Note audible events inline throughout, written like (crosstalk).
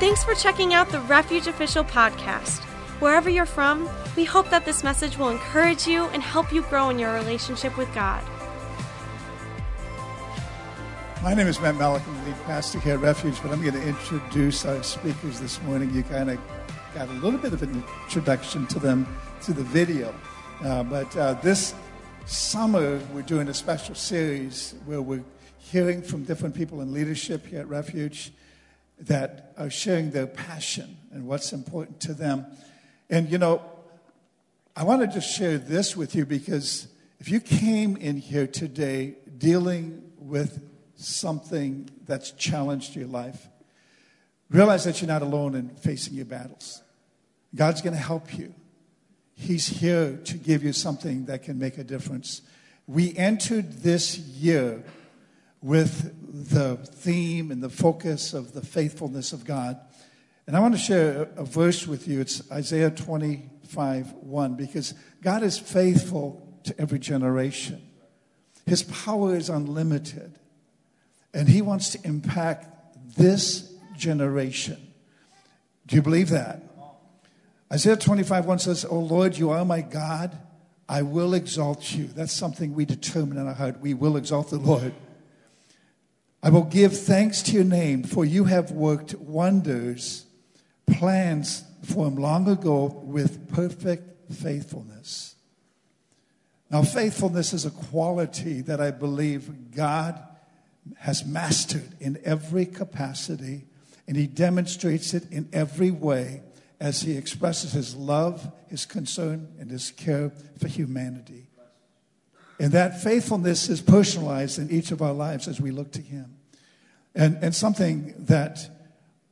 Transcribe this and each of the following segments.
Thanks for checking out the Refuge Official podcast. Wherever you're from, we hope that this message will encourage you and help you grow in your relationship with God. My name is Matt Malik. I'm the lead pastor here at Refuge, but I'm going to introduce our speakers this morning. You kind of got a little bit of an introduction to them through the video. Uh, but uh, this summer, we're doing a special series where we're hearing from different people in leadership here at Refuge that are sharing their passion and what's important to them. And, you know, I want to just share this with you because if you came in here today dealing with something that's challenged your life, realize that you're not alone in facing your battles. God's going to help you. He's here to give you something that can make a difference. We entered this year with the theme and the focus of the faithfulness of God. And I want to share a verse with you. It's Isaiah 25 1, because God is faithful to every generation. His power is unlimited, and He wants to impact this generation. Do you believe that? Isaiah 25 1 says, Oh Lord, you are my God. I will exalt you. That's something we determine in our heart. We will exalt the Lord. I will give thanks to your name, for you have worked wonders, plans formed long ago with perfect faithfulness. Now, faithfulness is a quality that I believe God has mastered in every capacity, and He demonstrates it in every way as He expresses His love, His concern, and His care for humanity. And that faithfulness is personalized in each of our lives as we look to Him. And, and something that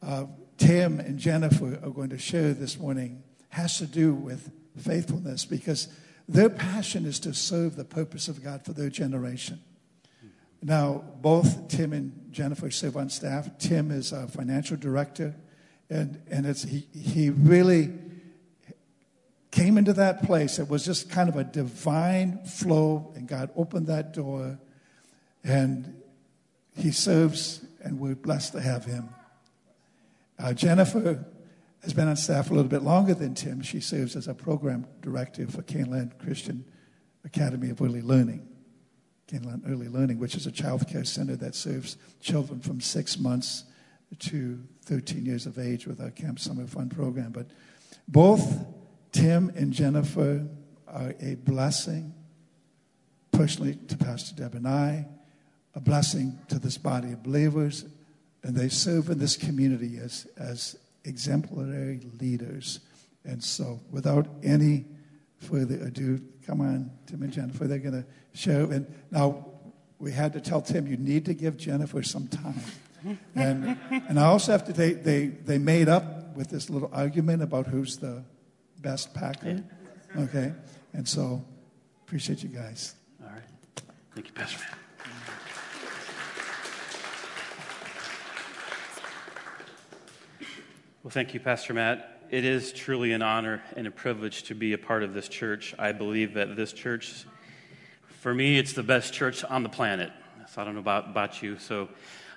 uh, Tim and Jennifer are going to share this morning has to do with faithfulness because their passion is to serve the purpose of God for their generation. Now, both Tim and Jennifer serve on staff. Tim is a financial director, and, and it's, he, he really came into that place. It was just kind of a divine flow, and God opened that door, and he serves, and we're blessed to have him. Uh, Jennifer has been on staff a little bit longer than Tim. She serves as a program director for Caneland Christian Academy of Early Learning. Caneland Early Learning, which is a child care center that serves children from six months to 13 years of age with our Camp Summer Fun program. But both Tim and Jennifer are a blessing personally to Pastor Deb and I, a blessing to this body of believers, and they serve in this community as, as exemplary leaders. And so, without any further ado, come on, Tim and Jennifer, they're going to share. And now, we had to tell Tim, you need to give Jennifer some time. And, and I also have to, they, they, they made up with this little argument about who's the best packer. Okay? And so, appreciate you guys. All right. Thank you, Pastor Matt. Well, thank you, Pastor Matt. It is truly an honor and a privilege to be a part of this church. I believe that this church, for me, it's the best church on the planet. So I don't know about, about you. So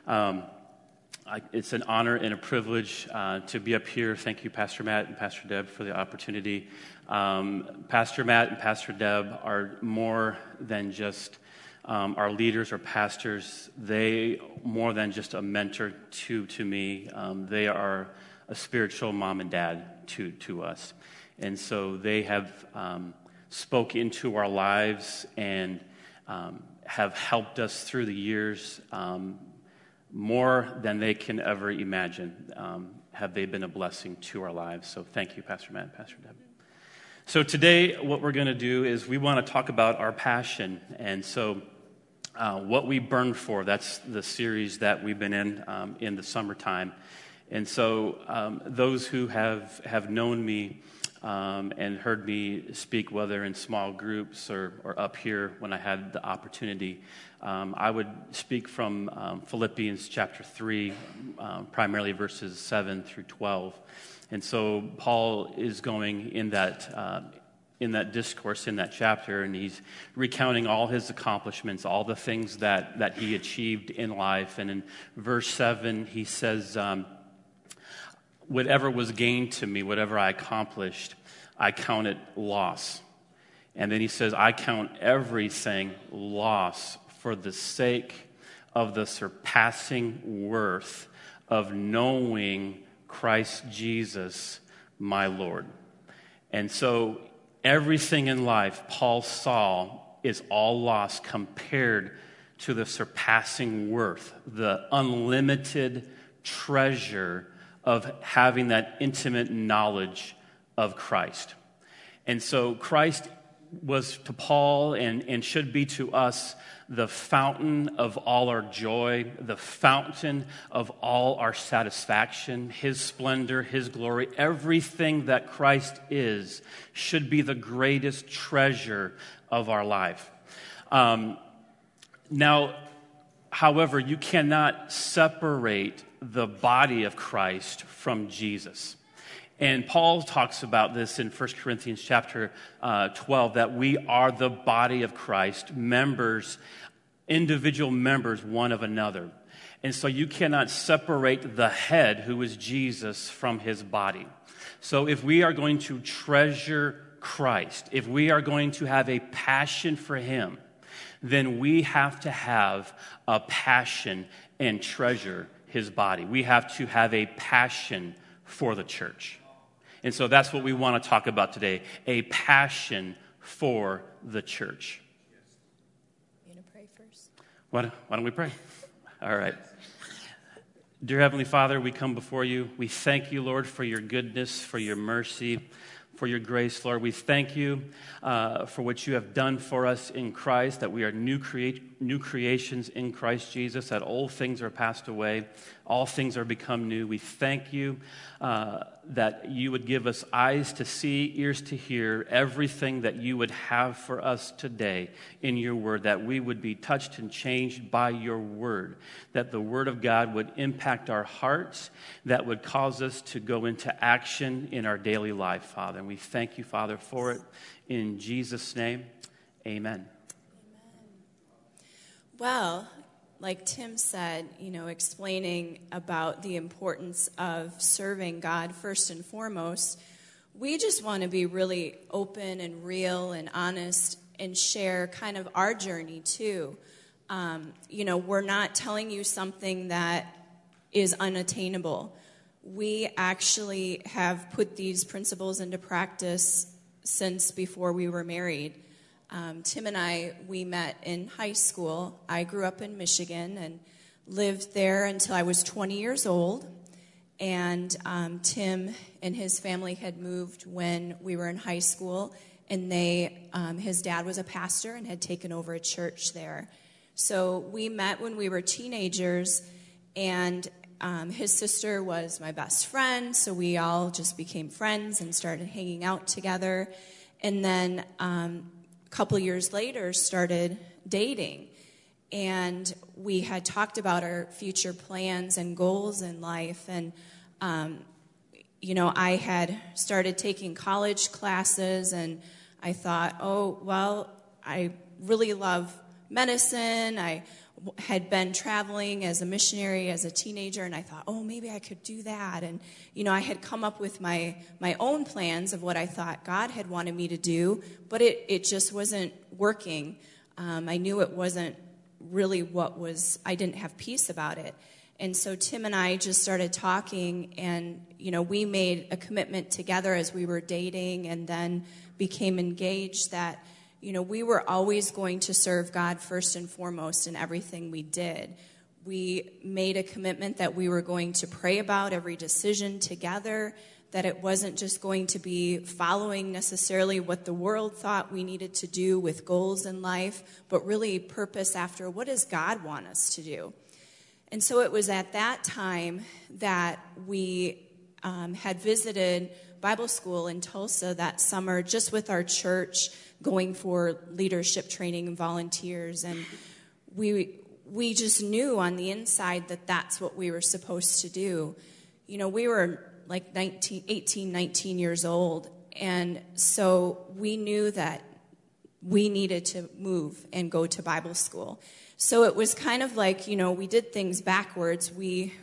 um, I, it's an honor and a privilege uh, to be up here. Thank you, Pastor Matt and Pastor Deb, for the opportunity. Um, Pastor Matt and Pastor Deb are more than just um, our leaders or pastors. They more than just a mentor to to me. Um, they are a spiritual mom and dad to, to us. And so they have um, spoke into our lives and um, have helped us through the years um, more than they can ever imagine. Um, have they been a blessing to our lives? So thank you, Pastor Matt and Pastor Deb. So today, what we're going to do is we want to talk about our passion. And so, uh, what we burn for, that's the series that we've been in um, in the summertime. And so, um, those who have, have known me um, and heard me speak, whether in small groups or, or up here when I had the opportunity, um, I would speak from um, Philippians chapter 3, um, primarily verses 7 through 12. And so, Paul is going in that. Uh, in that discourse in that chapter, and he's recounting all his accomplishments, all the things that, that he achieved in life. And in verse 7, he says, um, whatever was gained to me, whatever I accomplished, I count it loss. And then he says, I count everything loss for the sake of the surpassing worth of knowing Christ Jesus, my Lord. And so everything in life Paul saw is all loss compared to the surpassing worth, the unlimited treasure of having that intimate knowledge of Christ. And so Christ was to Paul and, and should be to us the fountain of all our joy, the fountain of all our satisfaction, His splendor, His glory. Everything that Christ is should be the greatest treasure of our life. Um, now, however, you cannot separate the body of Christ from Jesus. And Paul talks about this in 1 Corinthians chapter uh, 12 that we are the body of Christ, members, individual members one of another. And so you cannot separate the head, who is Jesus, from his body. So if we are going to treasure Christ, if we are going to have a passion for him, then we have to have a passion and treasure his body. We have to have a passion for the church. And so that's what we want to talk about today a passion for the church. You want to pray first? Why, why don't we pray? (laughs) All right. Dear Heavenly Father, we come before you. We thank you, Lord, for your goodness, for your mercy, for your grace, Lord. We thank you uh, for what you have done for us in Christ, that we are new, create, new creations in Christ Jesus, that old things are passed away, all things are become new. We thank you uh, that you would give us eyes to see, ears to hear everything that you would have for us today in your word, that we would be touched and changed by your word, that the word of God would impact our hearts, that would cause us to go into action in our daily life, Father. And we thank you, Father, for it. In Jesus' name, amen. Well, like Tim said, you know, explaining about the importance of serving God first and foremost, we just want to be really open and real and honest and share kind of our journey too. Um, you know, we're not telling you something that is unattainable. We actually have put these principles into practice since before we were married. Um, Tim and I, we met in high school. I grew up in Michigan and lived there until I was 20 years old. And um, Tim and his family had moved when we were in high school, and they, um, his dad was a pastor and had taken over a church there. So we met when we were teenagers, and um, his sister was my best friend, so we all just became friends and started hanging out together. And then um, couple years later started dating. And we had talked about our future plans and goals in life. And um, you know i had started taking college classes and i thought oh well i really love medicine. I had been traveling as a missionary as a teenager and i thought oh maybe i could do that. And you know i had come up with my my own plans of what i thought god had wanted me to do but it, it just wasn't working. Um, i knew it wasn't really what was i didn't have peace about it. And so tim and i just started talking and you know we made a commitment together as we were dating and then became engaged that you know, we were always going to serve God first and foremost in everything we did. We made a commitment that we were going to pray about every decision together, that it wasn't just going to be following necessarily what the world thought we needed to do with goals in life, but really purpose after what does God want us to do. And so it was at that time that we um, had visited Bible school in Tulsa that summer just with our church going for leadership training and volunteers. And we we just knew on the inside that that's what we were supposed to do. You know we were like 19 18 19 years old. And so we knew that we needed to move and go to bible school. So it was kind of like you know we did things backwards. We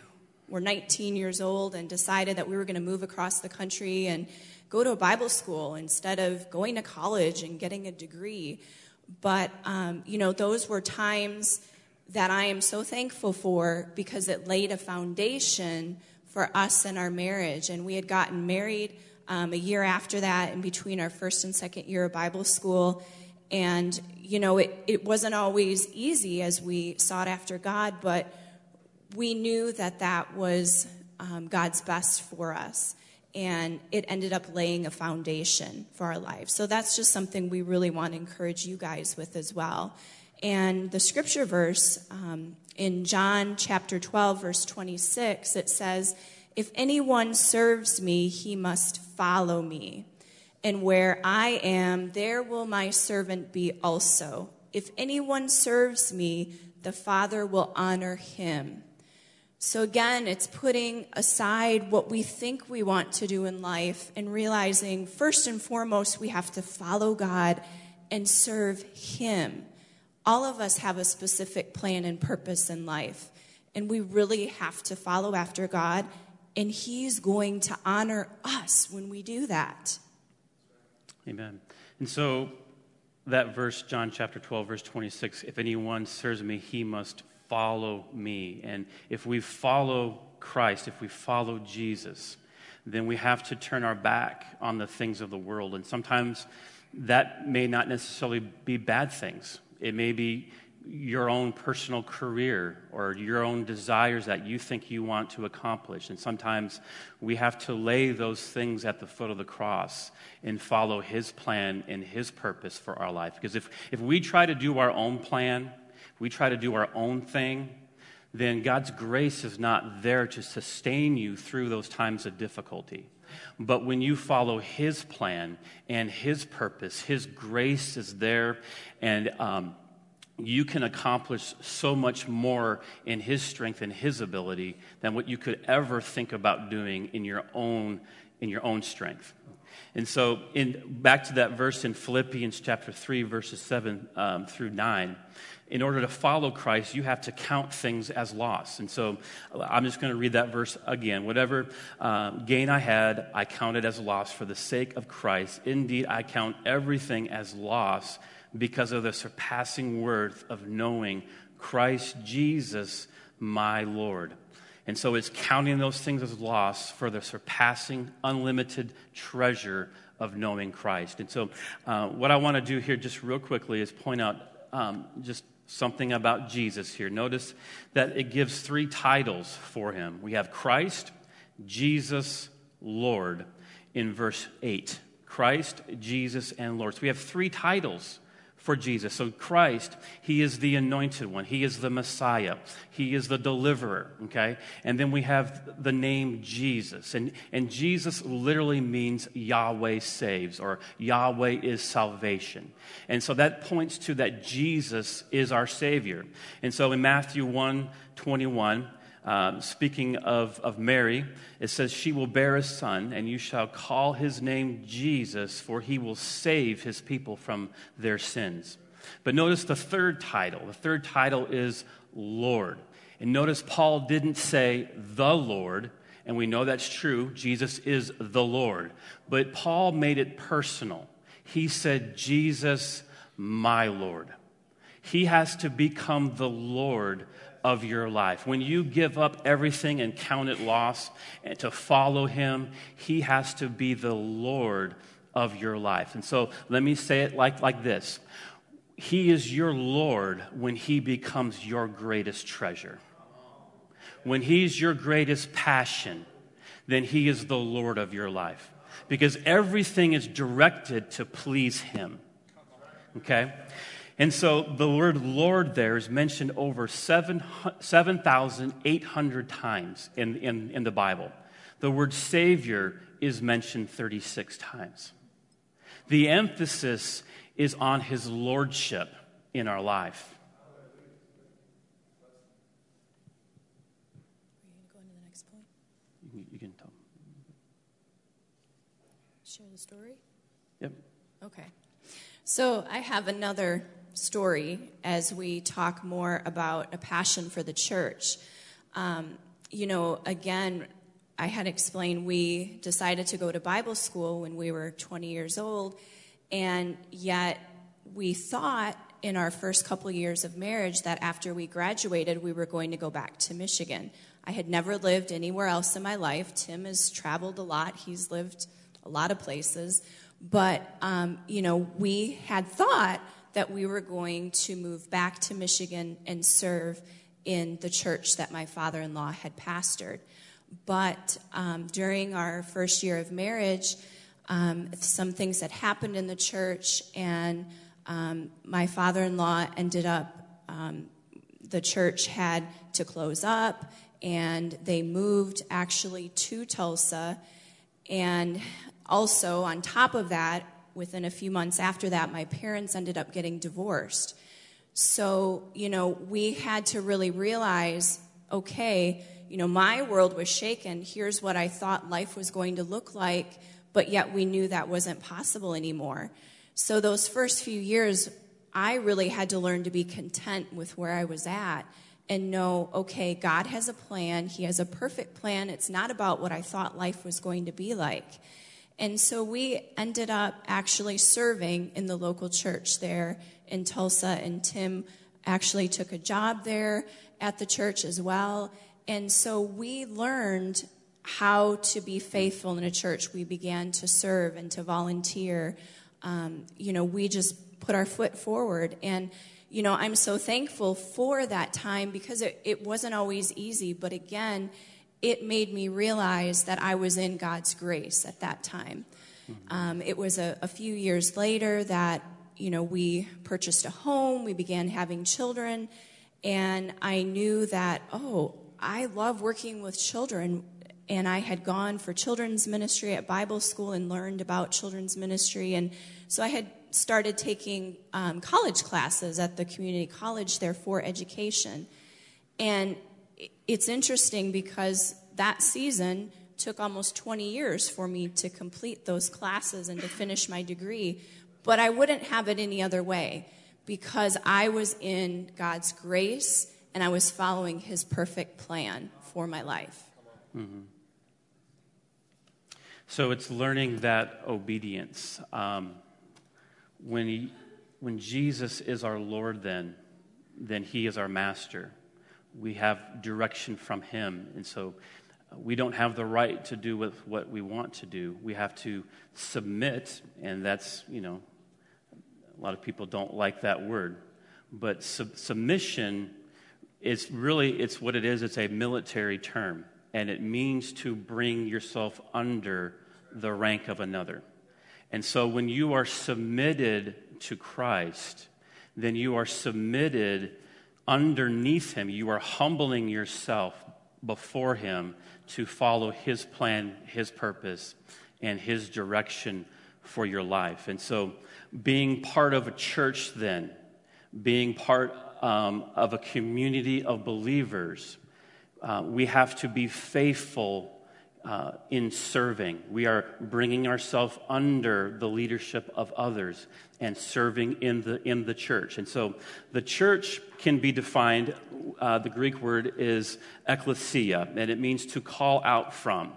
were 19 years old and decided that we were going to move across the country and go to a Bible school instead of going to college and getting a degree. But, um, you know, those were times that I am so thankful for because it laid a foundation for us and our marriage. And we had gotten married um, a year after that, in between our first and second year of Bible school. And, you know, it, it wasn't always easy as we sought after God, but we knew that that was um, God's best for us. And it ended up laying a foundation for our life. So that's just something we really want to encourage you guys with as well. And the scripture verse um, in John chapter 12, verse 26, it says, If anyone serves me, he must follow me. And where I am, there will my servant be also. If anyone serves me, the Father will honor him. So again, it's putting aside what we think we want to do in life and realizing, first and foremost, we have to follow God and serve Him. All of us have a specific plan and purpose in life, and we really have to follow after God, and He's going to honor us when we do that. Amen. And so, that verse, John chapter 12, verse 26 if anyone serves me, he must follow me. And if we follow Christ, if we follow Jesus, then we have to turn our back on the things of the world. And sometimes that may not necessarily be bad things. It may be your own personal career or your own desires that you think you want to accomplish. And sometimes we have to lay those things at the foot of the cross and follow His plan and His purpose for our life. Because if, if we try to do our own plan, we try to do our own thing, then God's grace is not there to sustain you through those times of difficulty. But when you follow His plan and His purpose, His grace is there, and um, you can accomplish so much more in His strength and His ability than what you could ever think about doing in your own in your own strength. And so, in, back to that verse in Philippians chapter 3, verses 7 um, through 9, in order to follow Christ, you have to count things as loss. And so I'm just going to read that verse again. Whatever uh, gain I had, I counted as loss for the sake of Christ. Indeed, I count everything as loss because of the surpassing worth of knowing Christ Jesus, my Lord. And so it's counting those things as loss for the surpassing, unlimited treasure of knowing Christ. And so, uh, what I want to do here, just real quickly, is point out um, just something about Jesus here. Notice that it gives three titles for him. We have Christ, Jesus, Lord in verse 8. Christ, Jesus, and Lord. So we have three titles for Jesus. So, Christ, He is the anointed one. He is the Messiah. He is the deliverer, okay? And then we have the name Jesus. And, and Jesus literally means Yahweh saves or Yahweh is salvation. And so that points to that Jesus is our Savior. And so in Matthew 1 21, um, speaking of, of Mary, it says, She will bear a son, and you shall call his name Jesus, for he will save his people from their sins. But notice the third title. The third title is Lord. And notice Paul didn't say the Lord, and we know that's true. Jesus is the Lord. But Paul made it personal. He said, Jesus, my Lord. He has to become the Lord of your life. When you give up everything and count it loss and to follow Him, He has to be the Lord of your life. And so let me say it like, like this He is your Lord when He becomes your greatest treasure. When He's your greatest passion, then He is the Lord of your life. Because everything is directed to please Him. Okay? And so the word Lord there is mentioned over 7,800 times in, in, in the Bible. The word Savior is mentioned 36 times. The emphasis is on his lordship in our life. You can tell. Share the story? Yep. Okay. So I have another story as we talk more about a passion for the church. Um, you know, again, I had explained we decided to go to Bible school when we were 20 years old, and yet we thought in our first couple years of marriage that after we graduated, we were going to go back to Michigan. I had never lived anywhere else in my life. Tim has traveled a lot, he's lived a lot of places. But, um, you know, we had thought that we were going to move back to Michigan and serve in the church that my father in law had pastored. But um, during our first year of marriage, um, some things had happened in the church, and um, my father in law ended up, um, the church had to close up, and they moved actually to Tulsa. And also, on top of that, within a few months after that, my parents ended up getting divorced. So, you know, we had to really realize okay, you know, my world was shaken. Here's what I thought life was going to look like, but yet we knew that wasn't possible anymore. So, those first few years, I really had to learn to be content with where I was at and know, okay, God has a plan. He has a perfect plan. It's not about what I thought life was going to be like. And so we ended up actually serving in the local church there in Tulsa, and Tim actually took a job there at the church as well. And so we learned how to be faithful in a church. We began to serve and to volunteer um, you know, we just put our foot forward. And, you know, I'm so thankful for that time because it, it wasn't always easy. But again, it made me realize that I was in God's grace at that time. Mm-hmm. Um, it was a, a few years later that, you know, we purchased a home, we began having children, and I knew that, oh, I love working with children and I had gone for children's ministry at Bible school and learned about children's ministry. And so I had started taking um, college classes at the community college there for education. And it's interesting because that season took almost 20 years for me to complete those classes and to finish my degree. But I wouldn't have it any other way because I was in God's grace and I was following His perfect plan for my life. Mm-hmm. So it's learning that obedience. Um, when, he, when Jesus is our Lord, then, then He is our master. We have direction from Him. And so uh, we don't have the right to do with what we want to do. We have to submit, and that's, you know, a lot of people don't like that word. But sub- submission is really, it's what it is. It's a military term, and it means to bring yourself under the rank of another. And so when you are submitted to Christ, then you are submitted underneath Him. You are humbling yourself before Him to follow His plan, His purpose, and His direction for your life. And so being part of a church, then, being part um, of a community of believers, uh, we have to be faithful uh, in serving. We are bringing ourselves under the leadership of others and serving in the, in the church. And so the church can be defined, uh, the Greek word is ekklesia, and it means to call out from.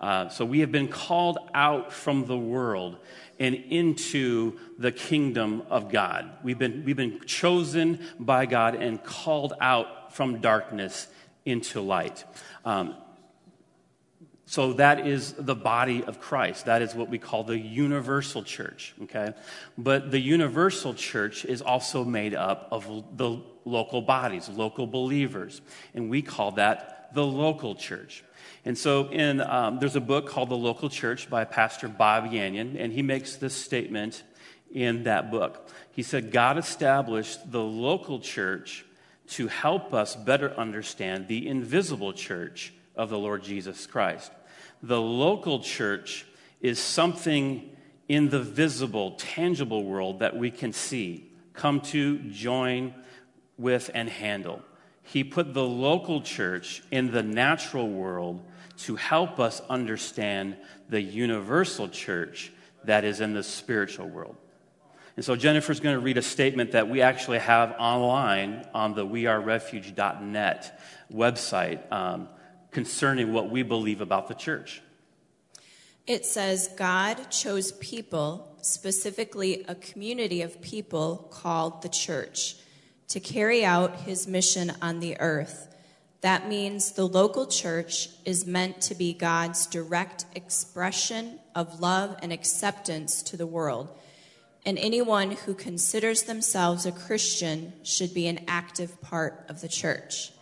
Uh, so we have been called out from the world and into the kingdom of God. We've been, we've been chosen by God and called out from darkness into light. Um, so that is the body of Christ. That is what we call the universal church, okay? But the universal church is also made up of the local bodies, local believers, and we call that the local church. And so in, um, there's a book called The Local Church by Pastor Bob Yandian, and he makes this statement in that book. He said, God established the local church to help us better understand the invisible church of the Lord Jesus Christ. The local church is something in the visible, tangible world that we can see, come to, join with, and handle. He put the local church in the natural world to help us understand the universal church that is in the spiritual world. And so Jennifer's going to read a statement that we actually have online on the wearerefuge.net website. Um, concerning what we believe about the church. It says God chose people, specifically a community of people called the church, to carry out his mission on the earth. That means the local church is meant to be God's direct expression of love and acceptance to the world. And anyone who considers themselves a Christian should be an active part of the church.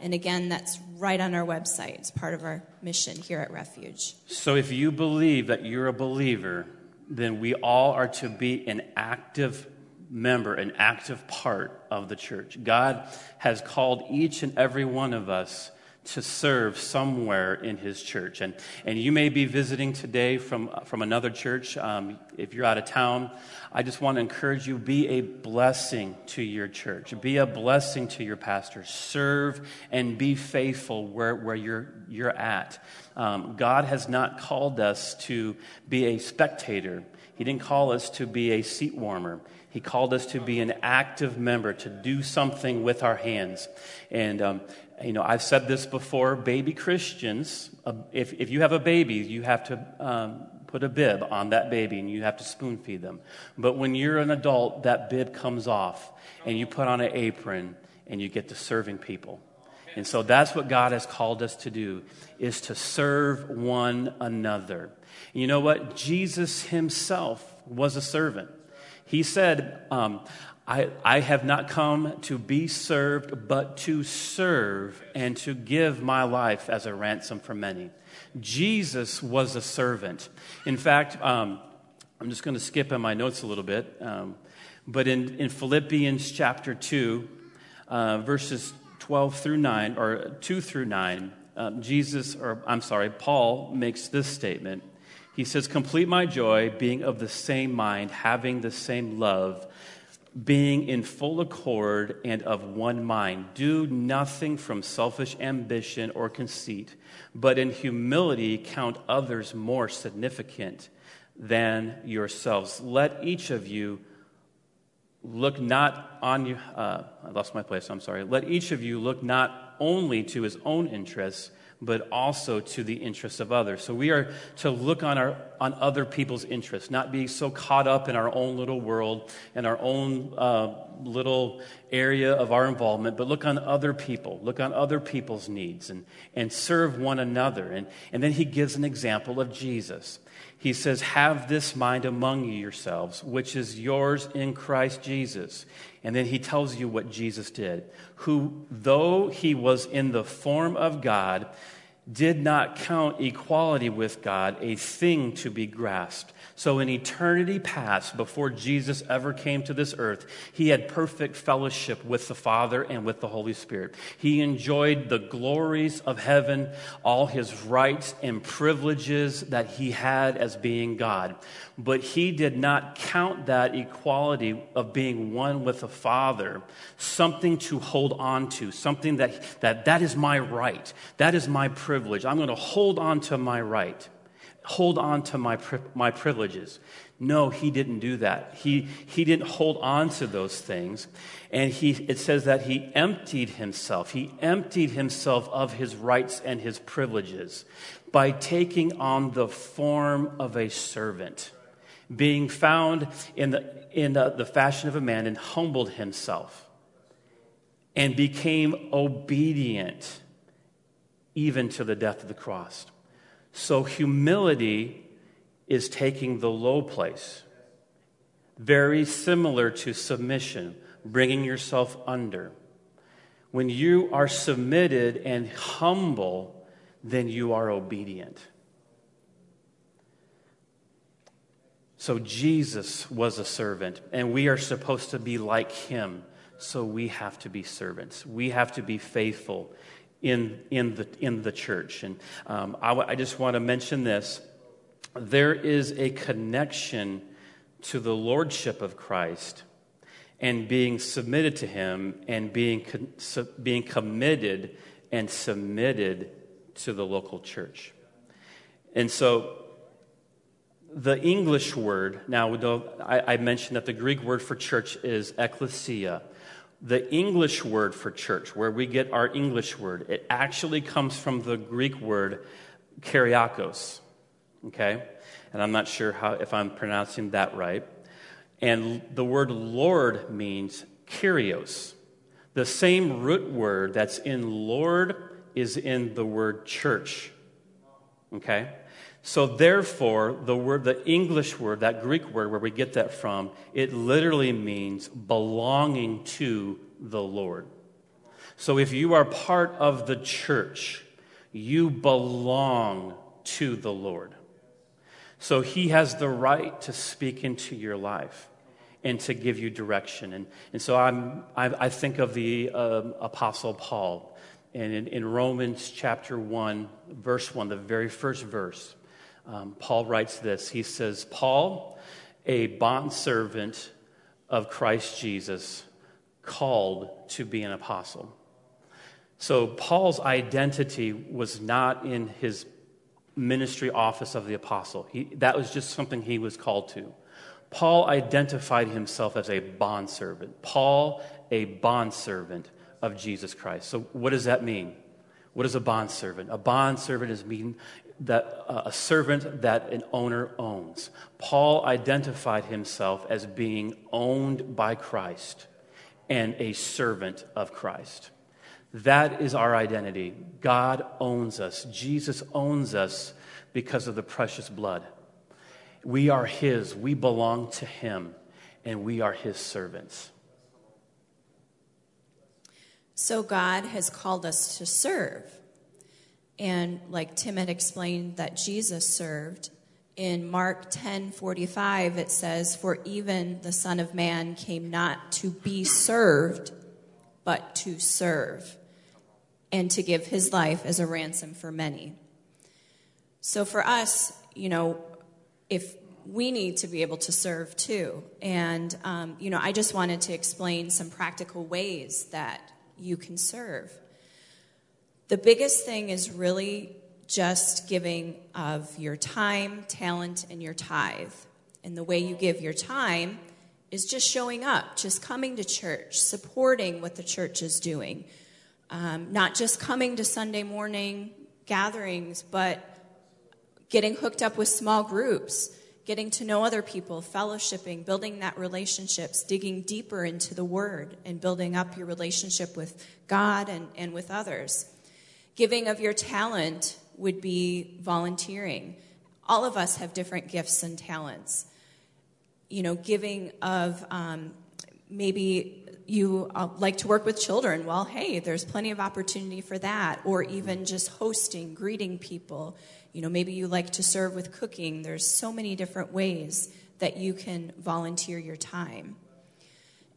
And again, that's right on our website. It's part of our mission here at Refuge. So if you believe that you're a believer, then we all are to be an active member, an active part of the church. God has called each and every one of us to serve somewhere in his church. And, and you may be visiting today from, from another church. Um, if you're out of town, I just want to encourage you be a blessing to your church, be a blessing to your pastor. Serve and be faithful where, where you're, you're at. Um, God has not called us to be a spectator, He didn't call us to be a seat warmer. He called us to be an active member, to do something with our hands. And, um, you know, I've said this before baby Christians, uh, if, if you have a baby, you have to um, put a bib on that baby and you have to spoon feed them. But when you're an adult, that bib comes off and you put on an apron and you get to serving people. And so that's what God has called us to do is to serve one another. And you know what? Jesus himself was a servant. He said, um, I, I have not come to be served, but to serve and to give my life as a ransom for many. Jesus was a servant. In fact, um, I'm just going to skip in my notes a little bit, um, but in, in Philippians chapter 2, uh, verses 12 through 9, or 2 through 9, um, Jesus, or I'm sorry, Paul makes this statement. He says, Complete my joy, being of the same mind, having the same love being in full accord and of one mind. Do nothing from selfish ambition or conceit, but in humility count others more significant than yourselves. Let each of you look not on you. Uh, I lost my place, I'm sorry. Let each of you look not only to his own interests but also to the interests of others. So we are to look on, our, on other people's interests, not be so caught up in our own little world and our own uh, little area of our involvement, but look on other people, look on other people's needs and, and serve one another. And, and then he gives an example of Jesus. He says, Have this mind among you yourselves, which is yours in Christ Jesus. And then he tells you what Jesus did, who, though he was in the form of God, did not count equality with God a thing to be grasped. So, in eternity past, before Jesus ever came to this earth, he had perfect fellowship with the Father and with the Holy Spirit. He enjoyed the glories of heaven, all his rights and privileges that he had as being God. But he did not count that equality of being one with the Father something to hold on to, something that, that, that is my right, that is my privilege. I'm going to hold on to my right hold on to my, my privileges. No, he didn't do that. He, he didn't hold on to those things. And he, it says that he emptied himself. He emptied himself of his rights and his privileges by taking on the form of a servant, being found in the, in the, the fashion of a man, and humbled himself and became obedient even to the death of the cross. So humility is taking the low place, very similar to submission, bringing yourself under. When you are submitted and humble, then you are obedient. So Jesus was a servant, and we are supposed to be like him. So we have to be servants. We have to be faithful in, in, the, in the church. And um, I, I just want to mention this there is a connection to the lordship of Christ and being submitted to him and being, being committed and submitted to the local church. And so the English word, now I mentioned that the Greek word for church is ecclesia, The English word for church, where we get our English word, it actually comes from the Greek word kyriakos. Okay? And I'm not sure how, if I'm pronouncing that right. And the word Lord means kyrios. The same root word that's in Lord is in the word church. Okay? So therefore, the word, the English word, that Greek word where we get that from, it literally means belonging to the Lord. So if you are part of the church, you belong to the Lord. So he has the right to speak into your life and to give you direction. And, and so I'm, I, I think of the uh, Apostle Paul. And in, in, Romans chapter 1, verse 1, the very first verse, um, Paul writes this. He says, Paul, a bondservant of Christ Jesus, called to be an apostle. So Paul's identity was not in his ministry office of the apostle. He, that was just something he was called to. Paul identified himself as a bondservant. Paul, a bondservant of Jesus Christ. So, what does that mean? What is a bondservant? A bondservant is mean that uh, a servant that an owner owns. Paul identified himself as being owned by Christ and a servant of Christ. That is our identity. God owns us. Jesus owns us because of the precious blood. We are His, we belong to Him, and we are His servants. So God has called us to serve. And like Tim had explained that Jesus served, in Mark 10 45, it says, For even the Son of Man came not to be served, but to serve, and to give his life as a ransom for many. So for us, you know, if we need to be able to serve too. And, um, you know, I just wanted to explain some practical ways that you can serve. The biggest thing is really just giving of your time, talent, and your tithe. And the way you give your time is just showing up, just coming to church, supporting what the church is doing. Um, not just coming to Sunday morning gatherings, but getting hooked up with small groups, getting to know other people, fellowshipping, building that relationships, digging deeper into the Word, and building up your relationship with God and, and with others. Giving of your talent would be volunteering. All of us have different gifts and talents. You know, giving of um, maybe you uh, like to work with children. Well, hey, there's plenty of opportunity for that. Or even just hosting, greeting people you know, maybe you like to serve with cooking. There's so many different ways that you can volunteer your time.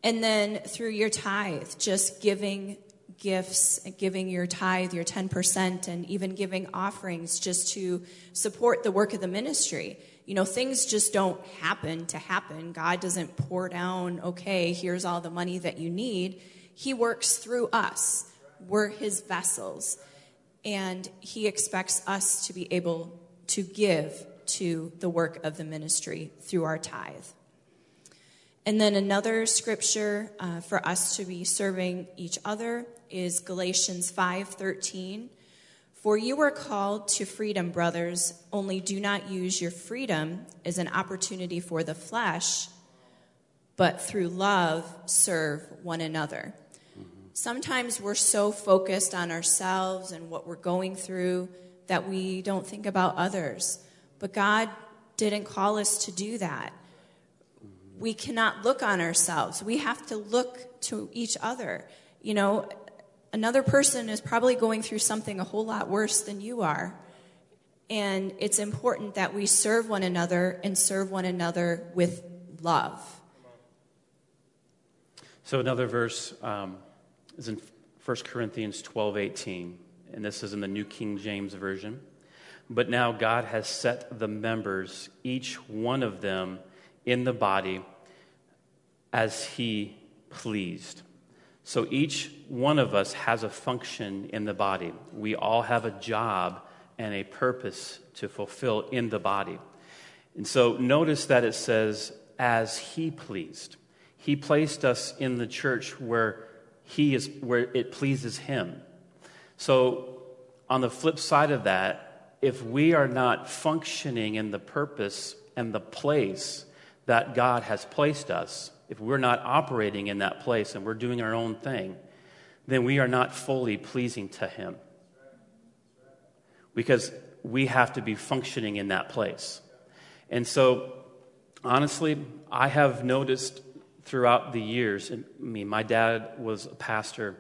And then through your tithe, just giving gifts, giving your tithe, your 10%, and even giving offerings just to support the work of the ministry. You know, things just don't happen to happen. God doesn't pour down, okay, here's all the money that you need. He works through us. We're his vessels and he expects us to be able to give to the work of the ministry through our tithe. And then another scripture uh, for us to be serving each other is Galatians 5:13. For you are called to freedom, brothers, only do not use your freedom as an opportunity for the flesh, but through love serve one another. Sometimes we're so focused on ourselves and what we're going through that we don't think about others. But God didn't call us to do that. We cannot look on ourselves. We have to look to each other. You know, another person is probably going through something a whole lot worse than you are. And it's important that we serve one another and serve one another with love. So, another verse um, is in 1 Corinthians 12 18, and this is in the New King James Version. But now God has set the members, each one of them, in the body as He pleased. So each one of us has a function in the body. We all have a job and a purpose to fulfill in the body. And so notice that it says, as He pleased. He placed us in the church where he is where it pleases him. So, on the flip side of that, if we are not functioning in the purpose and the place that God has placed us, if we're not operating in that place and we're doing our own thing, then we are not fully pleasing to Him. Because we have to be functioning in that place. And so, honestly, I have noticed throughout the years, I mean, my dad was a pastor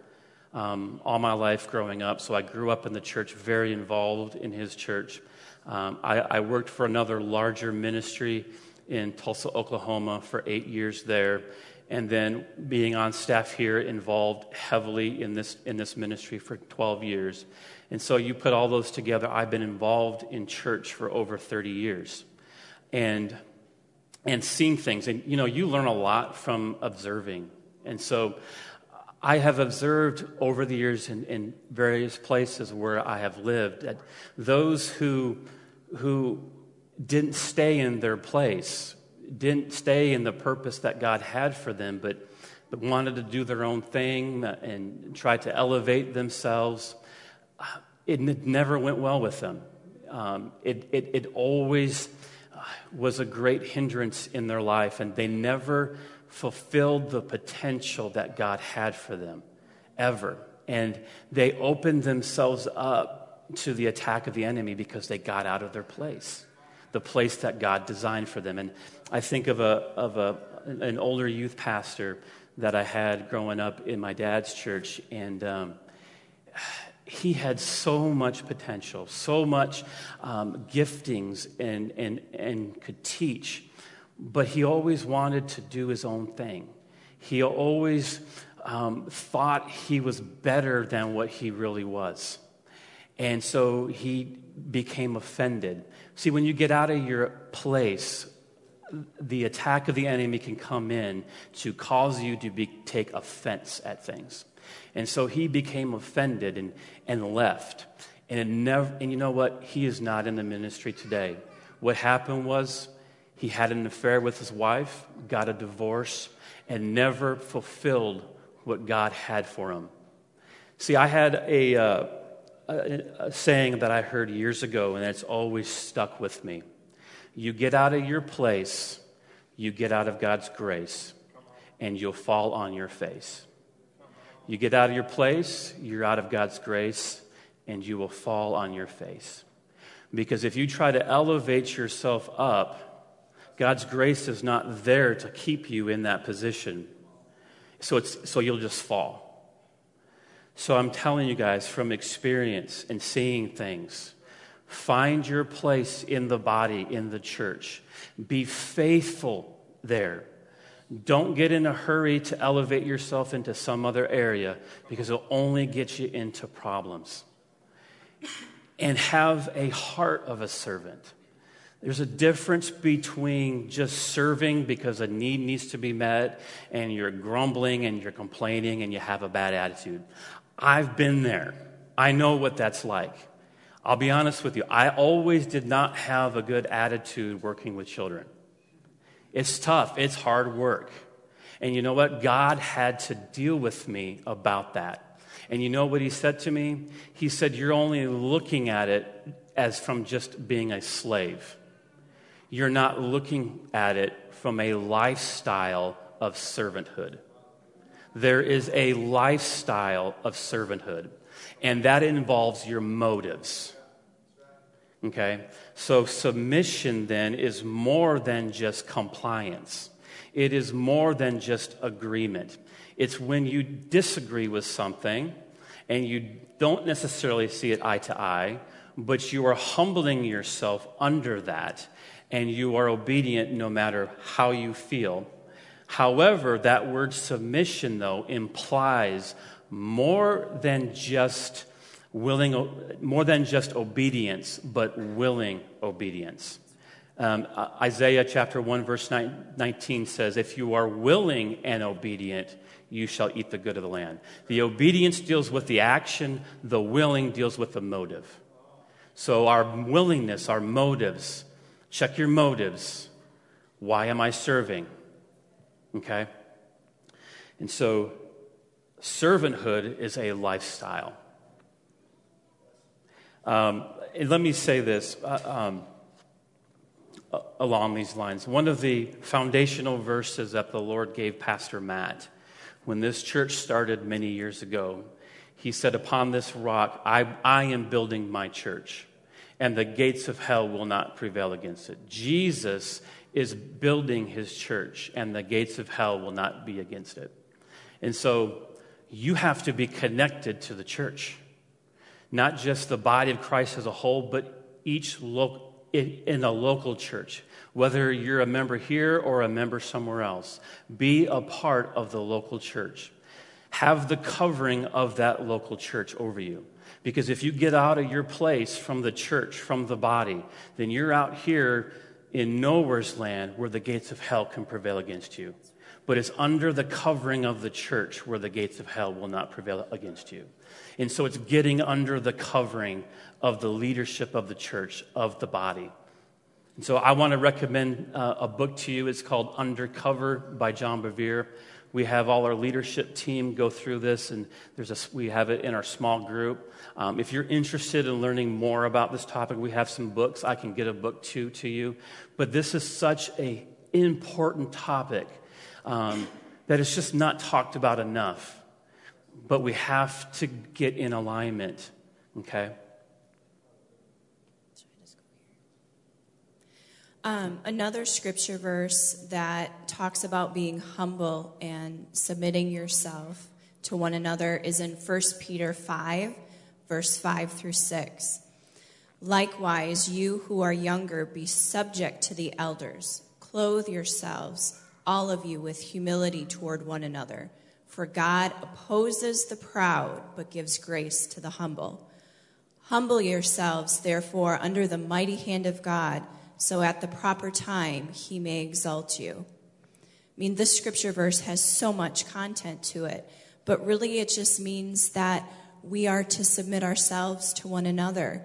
um, all my life growing up, so I grew up in the church, very involved in his church. Um, I, I, worked for another larger ministry in Tulsa, Oklahoma for eight years there. And then being on staff here, involved heavily in this, in this ministry for 12 years. And so you put all those together, I've been involved in church for over 30 years. And, and seeing things. And, you know, you learn a lot from observing. And so I have observed over the years in, in various places where I have lived that those who, who didn't stay in their place, didn't stay in the purpose that God had for them, but, but wanted to do their own thing and try to elevate themselves, it never went well with them. Um, it, it, it always was a great hindrance in their life, and they never fulfilled the potential that God had for them, ever. And they opened themselves up to the attack of the enemy because they got out of their place the place that God designed for them. And I think of, a, of a, an older youth pastor that I had growing up in my dad's church, and um, he had so much potential, so much um, giftings, and, and, and could teach, but he always wanted to do his own thing. He always um, thought he was better than what he really was. And so he became offended. See, when you get out of your place, the attack of the enemy can come in to cause you to be, take offense at things. And so he became offended and, and left. And, it never, and you know what? He is not in the ministry today. What happened was he had an affair with his wife, got a divorce, and never fulfilled what God had for him. See, I had a. Uh, a, a saying that I heard years ago, and it's always stuck with me. You get out of your place, you get out of God's grace, and you'll fall on your face. You get out of your place, you're out of God's grace, and you will fall on your face. Because if you try to elevate yourself up, God's grace is not there to keep you in that position. So, it's, so you'll just fall. So I'm telling you guys from experience and seeing things, find your place in the body, in the church. Be faithful there. Don't get in a hurry to elevate yourself into some other area because it'll only get you into problems. And have a heart of a servant. There's a difference between just serving because a need needs to be met and you're grumbling and you're complaining and you have a bad attitude. I've been there. I know what that's like. I'll be honest with you, I always did not have a good attitude working with children. It's tough, it's hard work. And you know what? God had to deal with me about that. And you know what He said to me? He said, You're only looking at it as from just being a slave. You're not looking at it from a lifestyle of servanthood. There is a lifestyle of servanthood, and that involves your motives. Okay? So, submission then is more than just compliance, it is more than just agreement. It's when you disagree with something and you don't necessarily see it eye to eye, but you are humbling yourself under that and you are obedient no matter how you feel However, that word submission, though, implies more than just willing, more than just obedience, but willing obedience. Um, Isaiah chapter 1, verse 19 says, If you are willing and obedient, you shall eat the good of the land. The obedience deals with the action, the willing deals with the motive. So, our willingness, our motives, check your motives. Why am I serving? Okay? And so servanthood is a lifestyle. Um, and let me say this uh, um, along these lines. One of the foundational verses that the Lord gave Pastor Matt when this church started many years ago, he said, Upon this rock, I, I am building my church, and the gates of hell will not prevail against it. Jesus is building his church, and the gates of hell will not be against it. And so you have to be connected to the church not just the body of Christ as a whole, but each lo- in a local church, whether you're a member here or a member somewhere else. Be a part of the local church. Have the covering of that local church over you. Because if you get out of your place from the church, from the body, then you're out here in nowhere's land where the gates of hell can prevail against you. But it's under the covering of the church where the gates of hell will not prevail against you. And so it's getting under the covering of the leadership of the church, of the body. And so I want to recommend uh, a book to you. It's called Undercover by John Bevere. We have all our leadership team go through this, and there's a, we have it in our small group. Um, if you're interested in learning more about this topic, we have some books. I can get a book too to you. But this is such a important topic um, that it's just not talked about enough but we have to get in alignment, okay? Um, another scripture verse that talks about being humble and submitting yourself to one another is in 1 Peter 5, verse 5 through 6. Likewise, you who are younger, be subject to the elders. Clothe yourselves, all of you, with humility toward one another. For God opposes the proud, but gives grace to the humble. Humble yourselves, therefore, under the mighty hand of God, so at the proper time he may exalt you. I mean, this scripture verse has so much content to it, but really it just means that we are to submit ourselves to one another.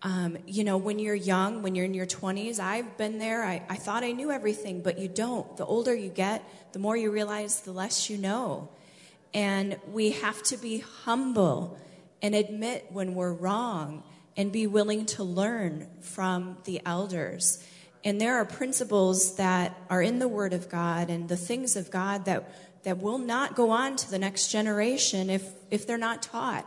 Um, you know, when you're young, when you're in your 20s, I've been there. I, I thought I knew everything, but you don't. The older you get, the more you realize the less you know. And we have to be humble and admit when we're wrong and be willing to learn from the elders. And there are principles that are in the Word of God and the things of God that, that will not go on to the next generation if, if they're not taught.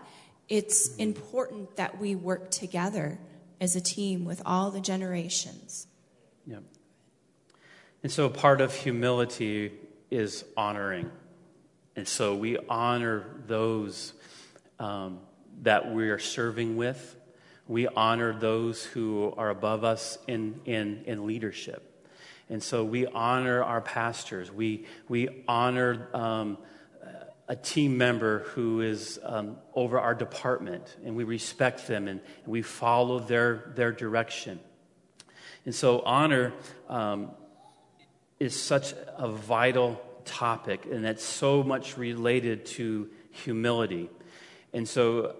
It's important that we work together as a team with all the generations. Yeah. And so part of humility is honoring. And so we honor those um, that we are serving with. We honor those who are above us in, in, in leadership. And so we honor our pastors. We, we honor um, a team member who is um, over our department, and we respect them and, and, we follow their, their direction. And so honor um, is such a vital topic, and that's so much related to humility. And so,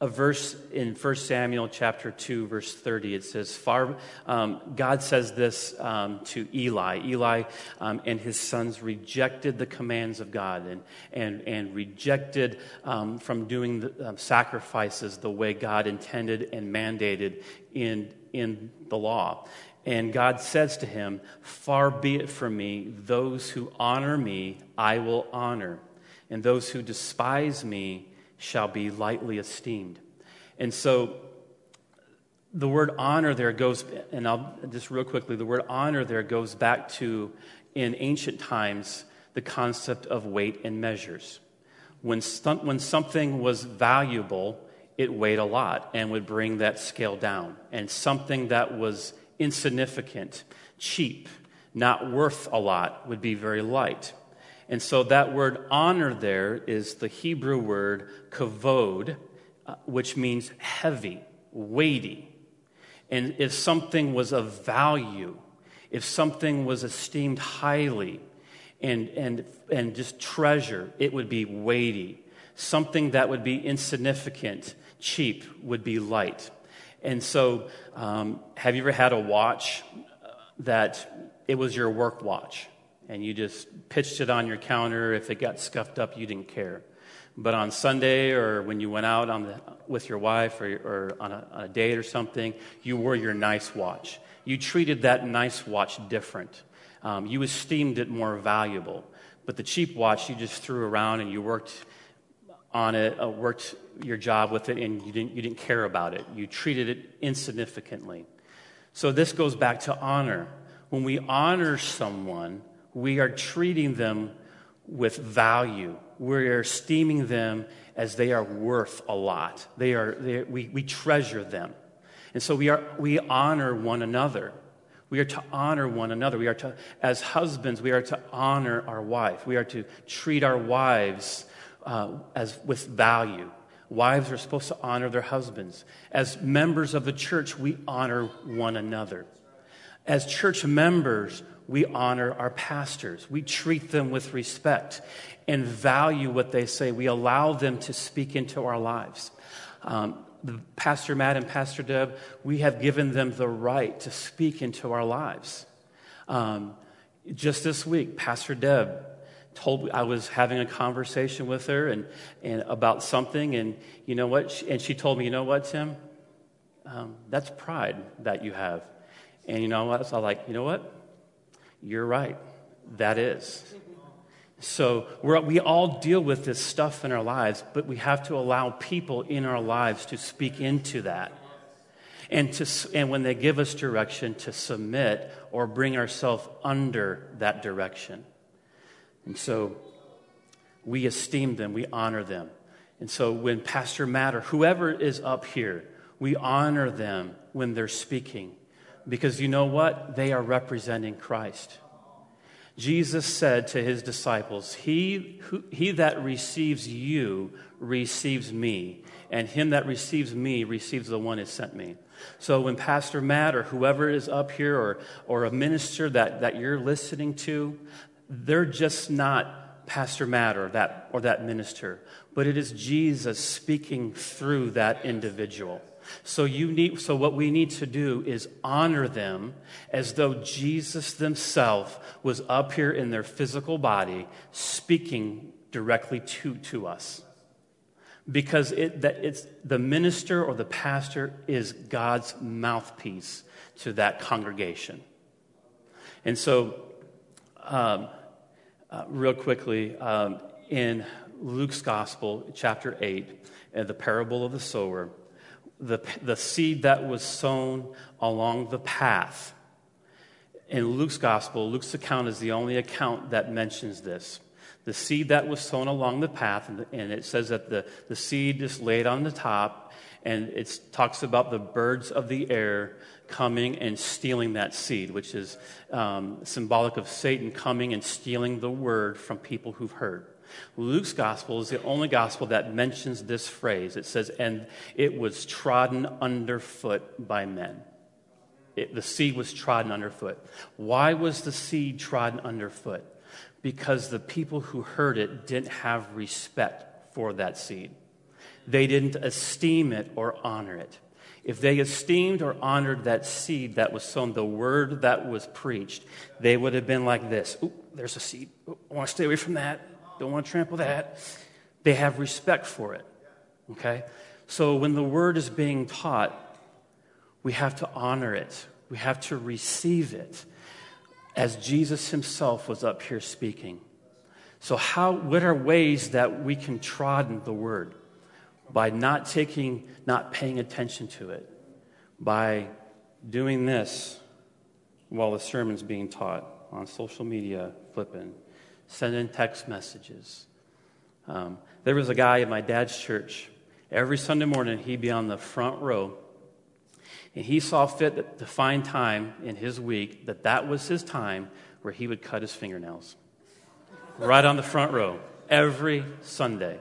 a verse in 1 Samuel chapter 2, verse 30, it says, Far, um, God says this um, to Eli. Eli um, and his sons rejected the commands of God and, and, and rejected um, from doing the um, sacrifices the way God intended and mandated in, in the law. And God says to him, Far be it from me, those who honor me, I will honor, and those who despise me shall be lightly esteemed. And so the word honor there goes, and I'll just real quickly, the word honor there goes back to, in ancient times, the concept of weight and measures. When, when something was valuable, it weighed a lot and would bring that scale down. And something that was insignificant, cheap, not worth a lot would be very light. And so that word honor there is the Hebrew word kavod, uh, which means heavy, weighty. And if something was of value, if something was esteemed highly and, and, and just treasure, it would be weighty. Something that would be insignificant, cheap, would be light. And so, um, have you ever had a watch that it was your work watch? and you just pitched it on your counter. If it got scuffed up, you didn't care. But on Sunday or when you went out the, with your wife or, or on, a, on a date or something, you wore your nice watch. You treated that nice watch different. Um, you esteemed it more valuable. But the cheap watch you just threw around and you worked on it, uh, worked your job with it, and you didn't, you didn't care about it. You treated it insignificantly. So this goes back to honor. When we honor someone, we are treating them with value. We're esteeming them as they are worth a lot. They are, they, we, we treasure them. And so we, are, we honor one another. We are to honor one another. We are to, as husbands, we are to honor our wife. We are to treat our wives uh, as with value. Wives are supposed to honor their husbands. As members of the church, we honor one another. As church members, we honor our pastors. We treat them with respect and value what they say. We allow them to speak into our lives. Um, Pastor Matt and Pastor Deb, we have given them the right to speak into our lives. Um, just this week, Pastor Deb told I was having a conversation with her and, and about something, and you know what? She, and she told me, you know what, Tim? Um, that's pride that you have. And you know what? So I'm like, you know what? You're right. That is. So we all deal with this stuff in our lives, but we have to allow people in our lives to speak into that. And, to, and when they give us direction, to submit or bring ourselves under that direction. And so we esteem them, we honor them. And so when Pastor Matt or whoever is up here, we honor them when they're speaking because you know what? They are representing Christ. Jesus said to his disciples, he, who, he that receives you receives me, and him that receives me receives the one who sent me. So when Pastor Matt or whoever is up here or, or a minister that, that you're listening to, they're just not Pastor Matt or that, or that minister, but it is Jesus speaking through that individual. So you need so what we need to do is honor them as though Jesus himself was up here in their physical body speaking directly to, to us. Because it, that it's, the minister or the pastor is God's mouthpiece to that congregation. And so, um, uh, real quickly, um, in Luke's Gospel, chapter 8, uh, the parable of the sower, the, the seed that was sown along the path. In Luke's gospel, Luke's account is the only account that mentions this. The seed that was sown along the path, and, and it says that the, the seed is laid on the top, and it talks about the birds of the air coming and stealing that seed, which is um, symbolic of Satan coming and stealing the word from people who've heard. Luke's gospel is the only gospel that mentions this phrase. It says, and it was trodden underfoot by men. It, the seed was trodden underfoot. Why was the seed trodden underfoot? Because the people who heard it didn't have respect for that seed. They didn't esteem it or honor it. If they esteemed or honored that seed that was sown, the word that was preached, they would have been like this. Ooh, there's a seed. Ooh, I want to stay away from that don't want to trample that. They have respect for it. Okay? So when the word is being taught, we have to honor it, we have to receive it as Jesus himself was up here speaking. So, how, what are ways that we can trodden the word? By not taking, not paying attention to it, by doing this while the sermon's being taught on social media, flipping, sending text messages. Um, there was a guy in my dad's church. Every Sunday morning, he'd be on the front row. And he saw fit to find time in his week that that was his time where he would cut his fingernails. right on the front row, every Sunday.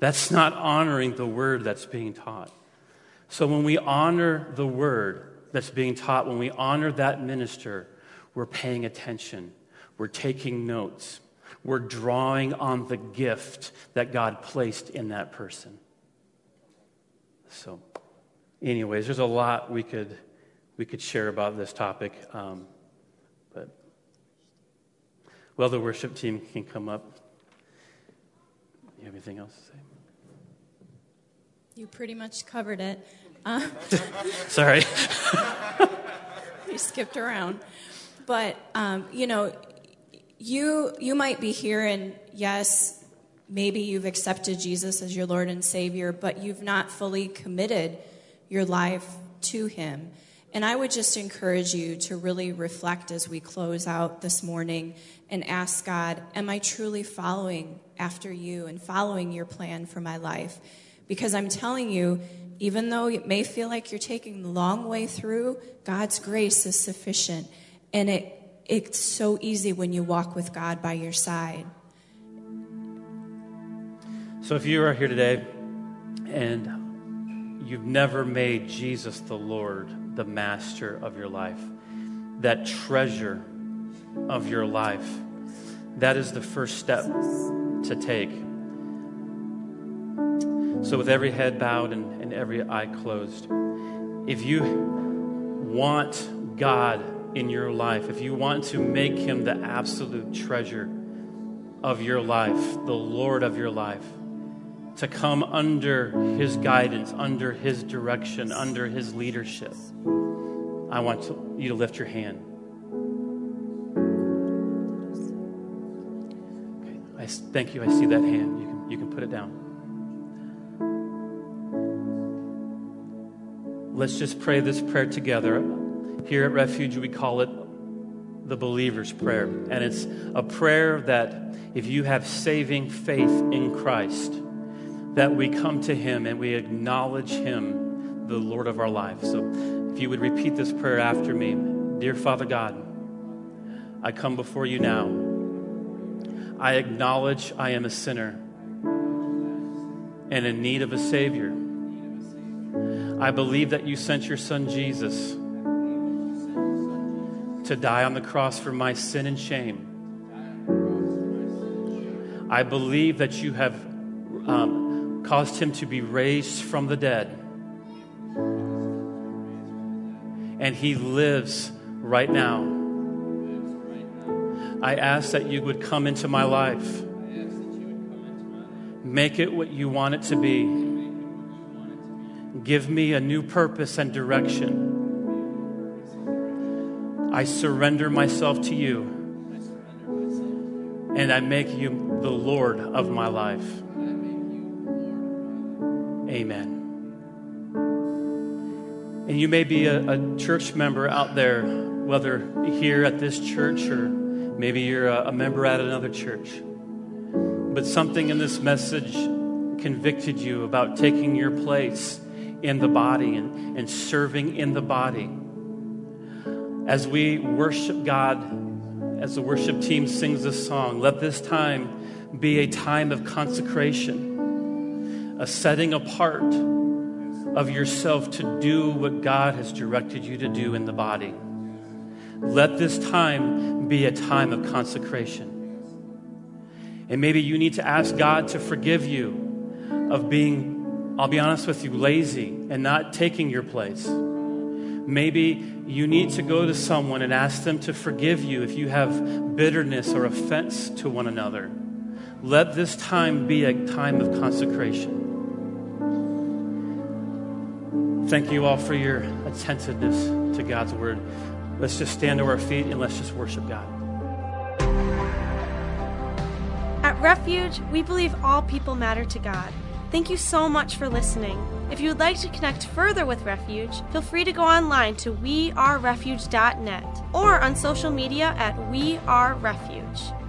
That's not honoring the word that's being taught. So when we honor the word that's being taught, when we honor that minister, we're paying attention. We're taking notes. We're drawing on the gift that God placed in that person. So, anyways, there's a lot we could we could share about this topic, um, but Well, the worship team can come up. You have anything else to say? You pretty much covered it. (laughs) Uh, Sorry. (laughs) you skipped around. But, um, you know, you, you might be here and yes, maybe you've accepted Jesus as your Lord and Savior, but you've not fully committed your life to Him. And I would just encourage you to really reflect as we close out this morning and ask God, Am I truly following after you and following your plan for my life? Because I'm telling you, even though it may feel like you're taking the long way through, God's grace is sufficient. And it, it's so easy when you walk with God by your side. So if you are here today and you've never made Jesus the Lord, the master of your life, that treasure of your life, that is the first step to take. So, with every head bowed and, and every eye closed, if you want God in your life, if you want to make him the absolute treasure of your life, the Lord of your life, to come under his guidance, under his direction, under his leadership, I want to, you to lift your hand. Okay. I thank you. I see that hand. You can, you can put it down. Let's just pray this prayer together. Here at Refuge, we call it the believer's prayer. And it's a prayer that if you have saving faith in Christ, that we come to Him and we acknowledge Him, the Lord of our life. So if you would repeat this prayer after me Dear Father God, I come before you now. I acknowledge I am a sinner and in need of a Savior. I believe that you sent your Son Jesus to die on the cross for my sin and shame. I believe that you have um, caused him to be raised from the dead. And he lives right now. I ask that you would come into my life. Make it what you want it to be. Give me a new purpose and direction. I surrender myself to you. And I make you the Lord of my life. Amen. And you may be a, a, church member out there, whether here at this church or maybe you're a, a member at another church. But something in this message convicted you about taking your place in the body and, and serving in the body. As we worship God, as the worship team sings this song, let this time be a time of consecration, a setting apart of yourself to do what God has directed you to do in the body. Let this time be a time of consecration. And maybe you need to ask God to forgive you of being, I'll be honest with you, lazy and not taking your place. Maybe you need to go to someone and ask them to forgive you if you have bitterness or offense to one another. Let this time be a time of consecration. Thank you all for your attentiveness to God's word. Let's just stand to our feet and let's just worship God. At Refuge, we believe all people matter to God. Thank you so much for listening. If you would like to connect further with Refuge, feel free to go online to wearerefuge.net or on social media at wearerefuge.